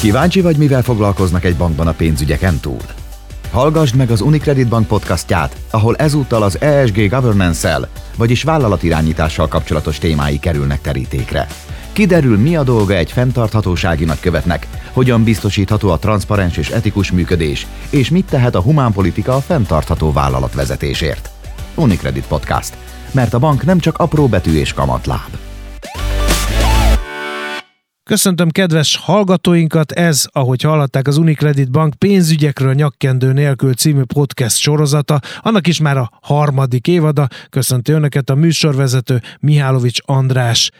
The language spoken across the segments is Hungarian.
Kíváncsi vagy, mivel foglalkoznak egy bankban a pénzügyeken túl? Hallgassd meg az Unicredit Bank podcastját, ahol ezúttal az ESG governance-el, vagyis vállalatirányítással kapcsolatos témái kerülnek terítékre. Kiderül, mi a dolga egy fenntarthatósági nagykövetnek, hogyan biztosítható a transzparens és etikus működés, és mit tehet a humánpolitika a fenntartható vállalatvezetésért. Unicredit Podcast. Mert a bank nem csak apró betű és kamatláb. Köszöntöm kedves hallgatóinkat, ez, ahogy hallották, az Unicredit Bank pénzügyekről nyakkendő nélkül című podcast sorozata, annak is már a harmadik évada. Köszönti önöket a műsorvezető Mihálovics András.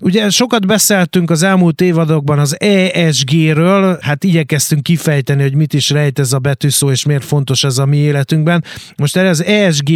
Ugye sokat beszéltünk az elmúlt évadokban az ESG-ről, hát igyekeztünk kifejteni, hogy mit is rejt ez a betűszó, és miért fontos ez a mi életünkben. Most erre az ESG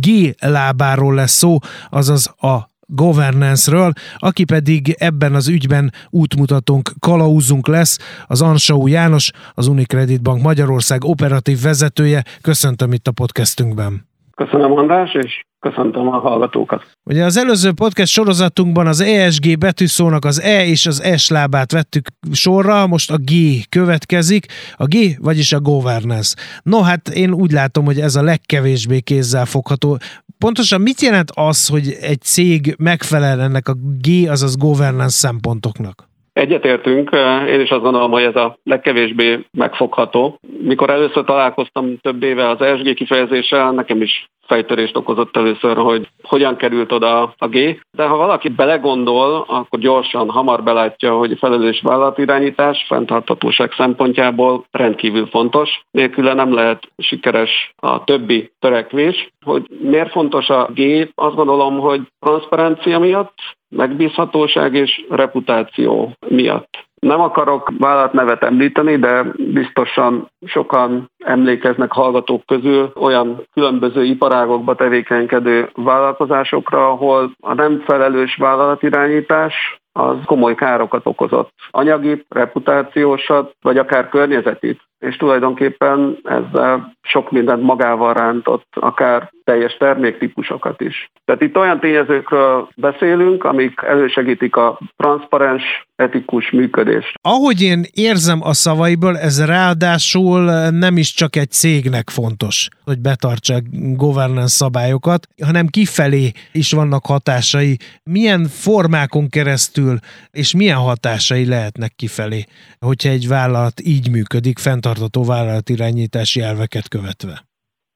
G lábáról lesz szó, azaz a governance-ről, aki pedig ebben az ügyben útmutatónk, kalauzunk lesz, az Ansau János, az Unicredit Bank Magyarország operatív vezetője. Köszöntöm itt a podcastünkben. Köszönöm András, és köszöntöm a hallgatókat. Ugye az előző podcast sorozatunkban az ESG betűszónak az E és az S lábát vettük sorra, most a G következik, a G, vagyis a governance. No, hát én úgy látom, hogy ez a legkevésbé kézzel fogható. Pontosan mit jelent az, hogy egy cég megfelel ennek a G, azaz governance szempontoknak? Egyetértünk, én is azt gondolom, hogy ez a legkevésbé megfogható. Mikor először találkoztam több éve az ESG kifejezéssel, nekem is fejtörést okozott először, hogy hogyan került oda a G. De ha valaki belegondol, akkor gyorsan, hamar belátja, hogy felelős vállalatirányítás fenntarthatóság szempontjából rendkívül fontos. Nélküle nem lehet sikeres a többi törekvés. Hogy miért fontos a G? Azt gondolom, hogy transzparencia miatt, megbízhatóság és reputáció miatt. Nem akarok vállalatnevet említeni, de biztosan sokan emlékeznek hallgatók közül olyan különböző iparágokba tevékenykedő vállalkozásokra, ahol a nem felelős vállalatirányítás az komoly károkat okozott. Anyagi, reputációsat, vagy akár környezetit. És tulajdonképpen ezzel sok mindent magával rántott, akár teljes terméktípusokat is. Tehát itt olyan tényezőkről beszélünk, amik elősegítik a transzparens, etikus működést. Ahogy én érzem a szavaiból, ez ráadásul nem is csak egy cégnek fontos, hogy betartsa governance szabályokat, hanem kifelé is vannak hatásai. Milyen formákon keresztül és milyen hatásai lehetnek kifelé, hogyha egy vállalat így működik, fenntartató vállalatirányítási elveket követve?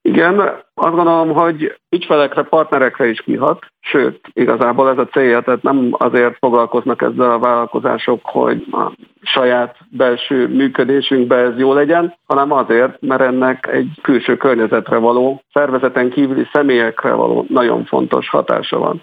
Igen, azt gondolom, hogy ügyfelekre, partnerekre is kihat, sőt, igazából ez a célja, tehát nem azért foglalkoznak ezzel a vállalkozások, hogy a saját belső működésünkben ez jó legyen, hanem azért, mert ennek egy külső környezetre való, szervezeten kívüli személyekre való nagyon fontos hatása van.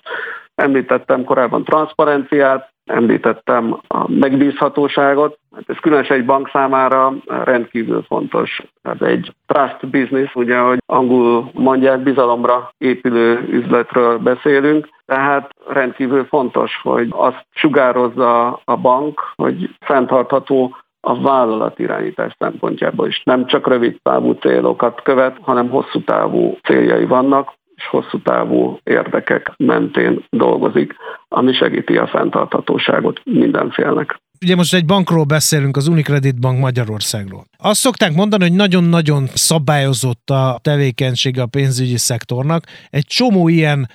Említettem korábban transzparenciát, említettem a megbízhatóságot, hát ez különösen egy bank számára rendkívül fontos. Ez egy trust business, ugye, hogy angol mondják, bizalomra épülő üzletről beszélünk, tehát rendkívül fontos, hogy azt sugározza a bank, hogy fenntartható a vállalatirányítás szempontjából is. Nem csak rövid távú célokat követ, hanem hosszú távú céljai vannak, és hosszú távú érdekek mentén dolgozik, ami segíti a fenntarthatóságot mindenfélnek. Ugye most egy bankról beszélünk, az Unicredit Bank Magyarországról. Azt szokták mondani, hogy nagyon-nagyon szabályozott a tevékenysége a pénzügyi szektornak. Egy csomó ilyen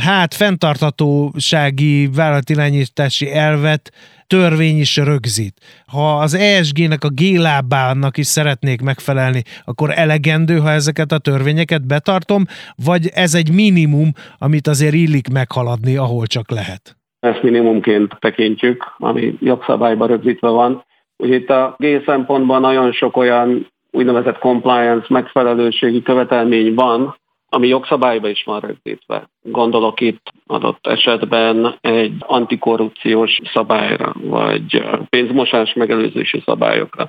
hát fenntarthatósági vállalatirányítási elvet törvény is rögzít. Ha az ESG-nek a G-lábának is szeretnék megfelelni, akkor elegendő, ha ezeket a törvényeket betartom, vagy ez egy minimum, amit azért illik meghaladni, ahol csak lehet? Ezt minimumként tekintjük, ami jogszabályban rögzítve van. Ugye itt a G szempontban nagyon sok olyan úgynevezett compliance megfelelőségi követelmény van, ami jogszabályban is van rögzítve. Gondolok itt adott esetben egy antikorrupciós szabályra, vagy pénzmosás megelőzési szabályokra.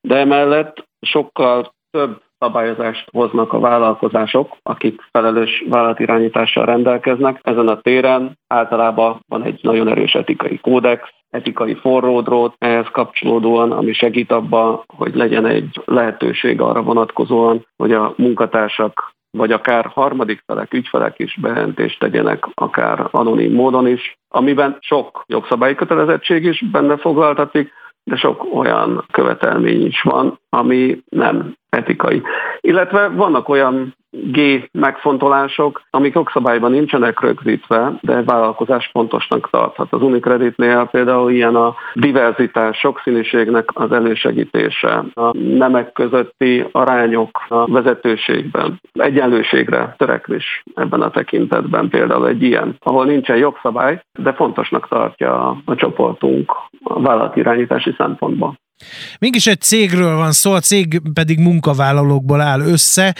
De emellett sokkal több szabályozást hoznak a vállalkozások, akik felelős vállalatirányítással rendelkeznek. Ezen a téren általában van egy nagyon erős etikai kódex, etikai forródrót ehhez kapcsolódóan, ami segít abban, hogy legyen egy lehetőség arra vonatkozóan, hogy a munkatársak vagy akár harmadik felek, ügyfelek is bejelentést tegyenek, akár anonim módon is, amiben sok jogszabályi kötelezettség is benne foglaltatik, de sok olyan követelmény is van, ami nem etikai. Illetve vannak olyan G megfontolások, amik jogszabályban nincsenek rögzítve, de vállalkozás fontosnak tarthat. Az Unicreditnél például ilyen a diverzitás, sokszínűségnek az elősegítése, a nemek közötti arányok a vezetőségben, egyenlőségre törekvés ebben a tekintetben például egy ilyen, ahol nincsen jogszabály, de fontosnak tartja a csoportunk a vállalatirányítási szempontból. Mégis egy cégről van szó, a cég pedig munkavállalókból áll össze.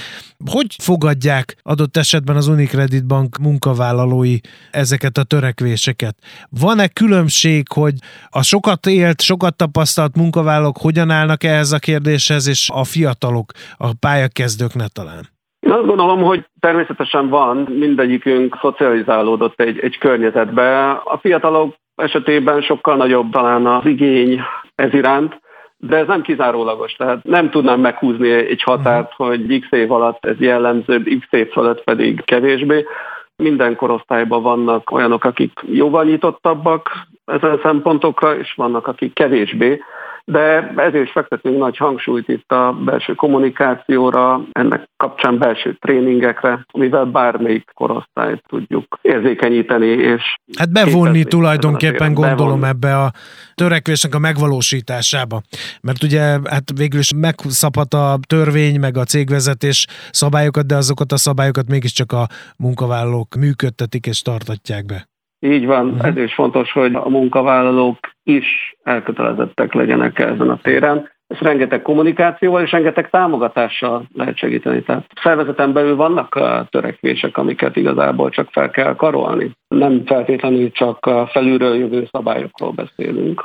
Hogy fogadják adott esetben az Unicredit Bank munkavállalói ezeket a törekvéseket? Van-e különbség, hogy a sokat élt, sokat tapasztalt munkavállalók hogyan állnak ehhez a kérdéshez, és a fiatalok, a pályakezdők ne talán? Én azt gondolom, hogy természetesen van, mindegyikünk szocializálódott egy, egy környezetbe. A fiatalok esetében sokkal nagyobb talán az igény ez iránt, de ez nem kizárólagos, tehát nem tudnám meghúzni egy határt, mhm. hogy x év alatt ez jellemző, x év fölött pedig kevésbé. Minden korosztályban vannak olyanok, akik jóval nyitottabbak ezen szempontokra, és vannak, akik kevésbé de ezért fektetünk nagy hangsúlyt itt a belső kommunikációra, ennek kapcsán belső tréningekre, amivel bármelyik korosztályt tudjuk érzékenyíteni. És hát bevonni tulajdonképpen gondolom bevonni. ebbe a törekvésnek a megvalósításába. Mert ugye hát végül is megszabhat a törvény, meg a cégvezetés szabályokat, de azokat a szabályokat mégiscsak a munkavállalók működtetik és tartatják be. Így van, uh-huh. ez is fontos, hogy a munkavállalók is elkötelezettek legyenek ezen a téren. Ez rengeteg kommunikációval és rengeteg támogatással lehet segíteni. Tehát szervezeten belül vannak törekvések, amiket igazából csak fel kell karolni. Nem feltétlenül csak felülről jövő szabályokról beszélünk.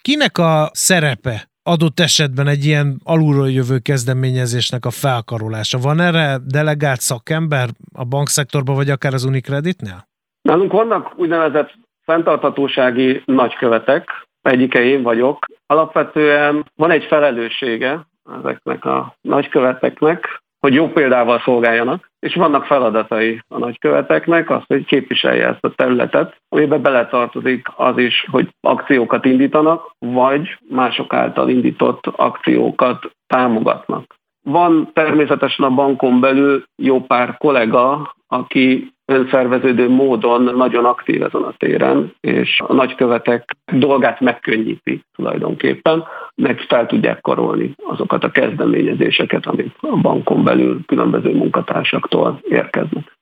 Kinek a szerepe adott esetben egy ilyen alulról jövő kezdeményezésnek a felkarolása? Van erre delegált szakember a bankszektorban, vagy akár az Unicreditnél? Nálunk vannak úgynevezett fenntarthatósági nagykövetek, egyike én vagyok. Alapvetően van egy felelőssége ezeknek a nagyköveteknek, hogy jó példával szolgáljanak, és vannak feladatai a nagyköveteknek, az, hogy képviselje ezt a területet, amiben beletartozik az is, hogy akciókat indítanak, vagy mások által indított akciókat támogatnak. Van természetesen a bankon belül jó pár kollega, aki önszerveződő módon nagyon aktív ezen a téren, és a nagykövetek dolgát megkönnyíti tulajdonképpen, meg fel tudják karolni azokat a kezdeményezéseket, amik a bankon belül különböző munkatársaktól érkeznek.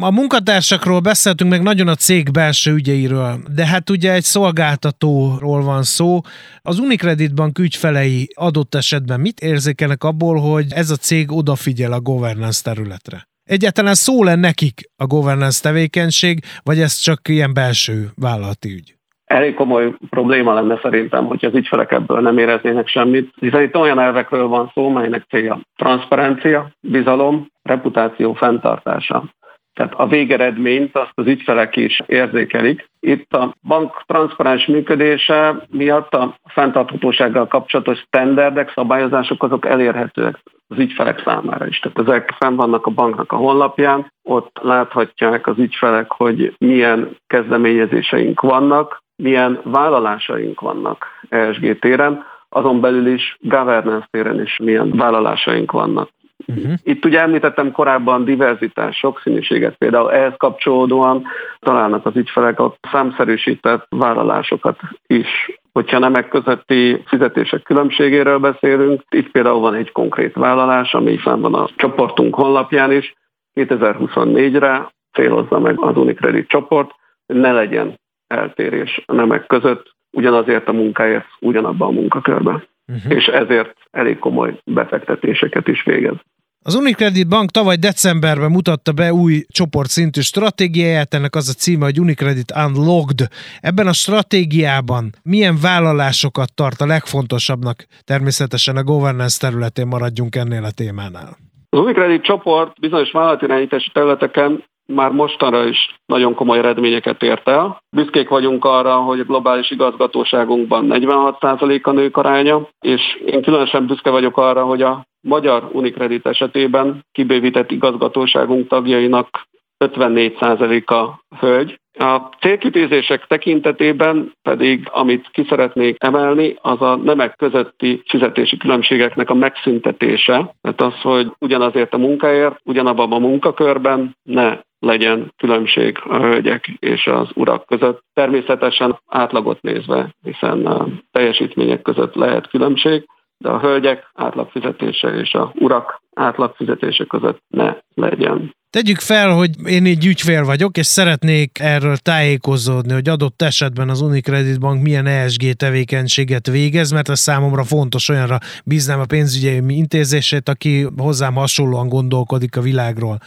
A munkatársakról beszéltünk meg nagyon a cég belső ügyeiről, de hát ugye egy szolgáltatóról van szó. Az Unicredit Bank ügyfelei adott esetben mit érzékelnek abból, hogy ez a cég odafigyel a governance területre? Egyáltalán szó lenne nekik a governance tevékenység, vagy ez csak ilyen belső vállalati ügy? Elég komoly probléma lenne szerintem, hogy az ügyfelek ebből nem éreznének semmit, hiszen itt olyan elvekről van szó, melynek célja transzparencia, bizalom, reputáció fenntartása. Tehát a végeredményt azt az ügyfelek is érzékelik. Itt a bank transzparens működése miatt a fenntarthatósággal kapcsolatos standardek, szabályozások azok elérhetőek az ügyfelek számára is. Tehát ezek fenn vannak a banknak a honlapján, ott láthatják az ügyfelek, hogy milyen kezdeményezéseink vannak, milyen vállalásaink vannak ESG téren, azon belül is governance téren is milyen vállalásaink vannak. Uh-huh. Itt ugye említettem korábban diverzitás, sokszínűséget, például ehhez kapcsolódóan találnak az ügyfelek a számszerűsített vállalásokat is. Hogyha nemek közötti fizetések különbségéről beszélünk, itt például van egy konkrét vállalás, ami fenn van a csoportunk honlapján is, 2024-re célozza meg az Unicredit csoport, ne legyen eltérés a nemek között, ugyanazért a munkáért, ugyanabban a munkakörben. Uh-huh. És ezért elég komoly befektetéseket is végez. Az Unicredit Bank tavaly decemberben mutatta be új csoportszintű stratégiáját, ennek az a címe, hogy Unicredit Unlocked. Ebben a stratégiában milyen vállalásokat tart a legfontosabbnak? Természetesen a governance területén maradjunk ennél a témánál. Az Unicredit csoport bizonyos vállalatirányítási területeken már mostanra is nagyon komoly eredményeket ért el. Büszkék vagyunk arra, hogy a globális igazgatóságunkban 46% a nők aránya, és én különösen büszke vagyok arra, hogy a magyar Unicredit esetében kibővített igazgatóságunk tagjainak 54% a hölgy, A célkitűzések tekintetében pedig, amit ki szeretnék emelni, az a nemek közötti fizetési különbségeknek a megszüntetése. Tehát az, hogy ugyanazért a munkáért, ugyanabban a munkakörben ne legyen különbség a hölgyek és az urak között. Természetesen átlagot nézve, hiszen a teljesítmények között lehet különbség, de a hölgyek átlagfizetése és a urak átlagfizetése között ne legyen. Tegyük fel, hogy én egy ügyfél vagyok, és szeretnék erről tájékozódni, hogy adott esetben az Unicredit Bank milyen ESG tevékenységet végez, mert ez számomra fontos, olyanra bíznám a pénzügyi intézését, aki hozzám hasonlóan gondolkodik a világról.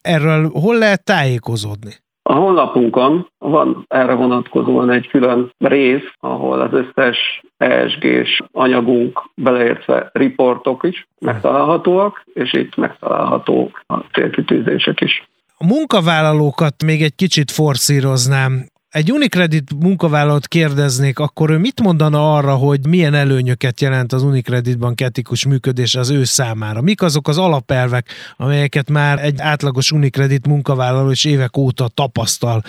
Erről hol lehet tájékozódni? A honlapunkon van erre vonatkozóan egy külön rész, ahol az összes ESG-s anyagunk, beleértve riportok is megtalálhatóak, és itt megtalálhatók a célkitűzések is. A munkavállalókat még egy kicsit forszíroznám egy Unicredit munkavállalót kérdeznék, akkor ő mit mondana arra, hogy milyen előnyöket jelent az Unicredit bank etikus működés az ő számára? Mik azok az alapelvek, amelyeket már egy átlagos Unicredit munkavállaló is évek óta tapasztal?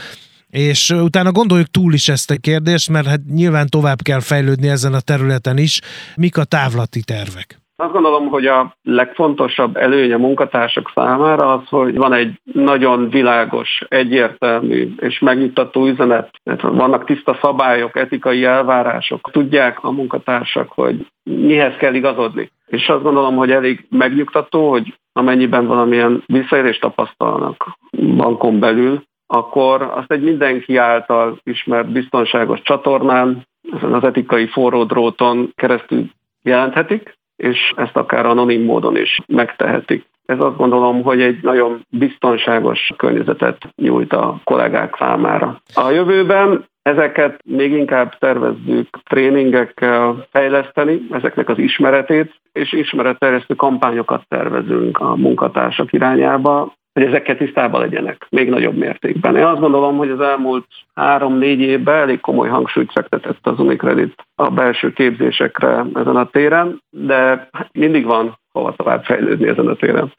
És utána gondoljuk túl is ezt a kérdést, mert hát nyilván tovább kell fejlődni ezen a területen is. Mik a távlati tervek? Azt gondolom, hogy a legfontosabb előnye munkatársak számára az, hogy van egy nagyon világos, egyértelmű és megnyugtató üzenet. Vannak tiszta szabályok, etikai elvárások. Tudják a munkatársak, hogy mihez kell igazodni. És azt gondolom, hogy elég megnyugtató, hogy amennyiben valamilyen visszaérést tapasztalnak bankon belül, akkor azt egy mindenki által ismert biztonságos csatornán, ezen az etikai forródróton keresztül jelenthetik, és ezt akár anonim módon is megtehetik. Ez azt gondolom, hogy egy nagyon biztonságos környezetet nyújt a kollégák számára. A jövőben ezeket még inkább tervezzük tréningekkel fejleszteni, ezeknek az ismeretét, és ismeretterjesztő kampányokat tervezünk a munkatársak irányába, hogy ezekkel tisztában legyenek még nagyobb mértékben. Én azt gondolom, hogy az elmúlt három-négy évben elég komoly hangsúlyt fektetett az Unicredit a belső képzésekre ezen a téren, de mindig van hova tovább fejlődni ezen a téren.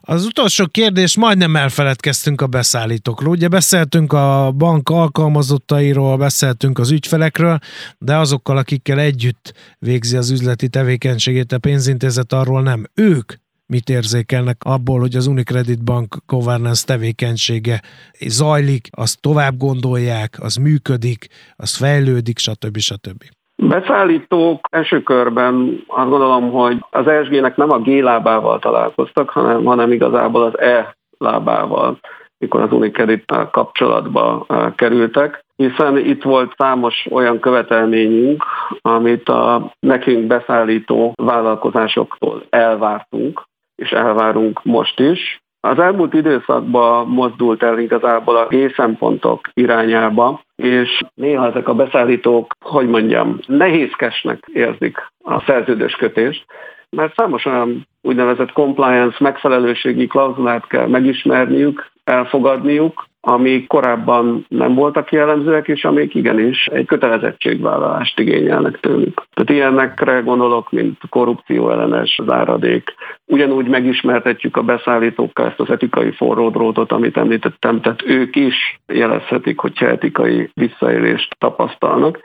Az utolsó kérdés, majdnem elfeledkeztünk a beszállítókról. Ugye beszéltünk a bank alkalmazottairól, beszéltünk az ügyfelekről, de azokkal, akikkel együtt végzi az üzleti tevékenységét a pénzintézet, arról nem. Ők mit érzékelnek abból, hogy az Unicredit Bank governance tevékenysége zajlik, azt tovább gondolják, az működik, az fejlődik, stb. stb. Beszállítók első körben azt gondolom, hogy az ESG-nek nem a G lábával találkoztak, hanem, hanem igazából az E lábával, mikor az Unicredit kapcsolatba kerültek, hiszen itt volt számos olyan követelményünk, amit a nekünk beszállító vállalkozásoktól elvártunk, és elvárunk most is. Az elmúlt időszakban mozdult el igazából a G-szempontok irányába, és néha ezek a beszállítók, hogy mondjam, nehézkesnek érzik a szerződős kötést, mert számos olyan úgynevezett compliance megfelelőségi klauzulát kell megismerniük, elfogadniuk, ami korábban nem voltak jellemzőek, és amik igenis egy kötelezettségvállalást igényelnek tőlük. Tehát ilyenekre gondolok, mint korrupció ellenes záradék. Ugyanúgy megismertetjük a beszállítókkal ezt az etikai forródrótot, amit említettem, tehát ők is jelezhetik, hogyha etikai visszaélést tapasztalnak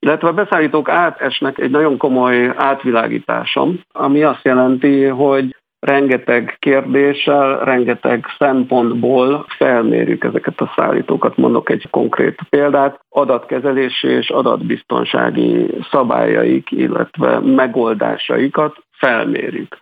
illetve a beszállítók átesnek egy nagyon komoly átvilágításom, ami azt jelenti, hogy rengeteg kérdéssel, rengeteg szempontból felmérjük ezeket a szállítókat. Mondok egy konkrét példát, adatkezelési és adatbiztonsági szabályaik, illetve megoldásaikat felmérjük.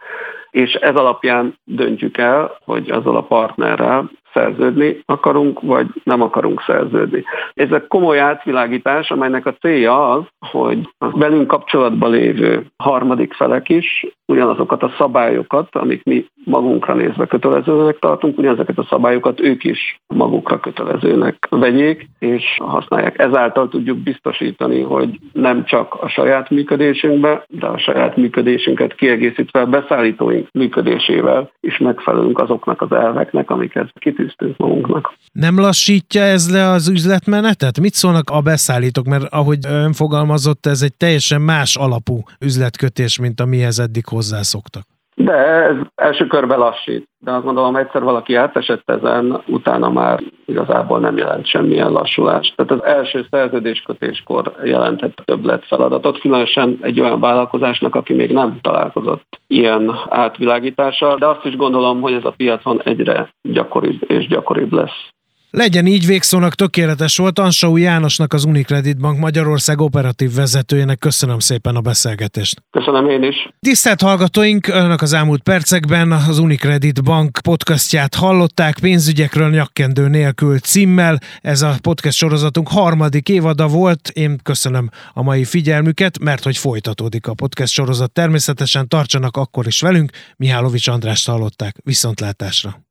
És ez alapján döntjük el, hogy azzal a partnerrel szerződni akarunk, vagy nem akarunk szerződni. Ez egy komoly átvilágítás, amelynek a célja az, hogy a velünk kapcsolatban lévő harmadik felek is ugyanazokat a szabályokat, amik mi magunkra nézve kötelezőnek tartunk, ugyanezeket a szabályokat ők is magukra kötelezőnek vegyék, és használják. Ezáltal tudjuk biztosítani, hogy nem csak a saját működésünkbe, de a saját működésünket kiegészítve a beszállítóink működésével is megfelelünk azoknak az elveknek, amiket kitűztünk magunknak. Nem lassítja ez le az üzletmenetet? Mit szólnak a beszállítók? Mert ahogy ön fogalmazott, ez egy teljesen más alapú üzletkötés, mint amihez eddig hozzászoktak. De ez első körben lassít. De azt gondolom, egyszer valaki átesett ezen, utána már igazából nem jelent semmilyen lassulást. Tehát az első szerződéskötéskor jelentett többlet feladatot, különösen egy olyan vállalkozásnak, aki még nem találkozott ilyen átvilágítással, de azt is gondolom, hogy ez a piacon egyre gyakoribb és gyakoribb lesz. Legyen így végszónak tökéletes volt. Ansau Jánosnak az Unicredit Bank Magyarország operatív vezetőjének köszönöm szépen a beszélgetést. Köszönöm én is. Tisztelt hallgatóink, önök az elmúlt percekben az Unicredit Bank podcastját hallották pénzügyekről nyakkendő nélkül címmel. Ez a podcast sorozatunk harmadik évada volt. Én köszönöm a mai figyelmüket, mert hogy folytatódik a podcast sorozat. Természetesen tartsanak akkor is velünk. Mihálovics Andrást hallották. Viszontlátásra.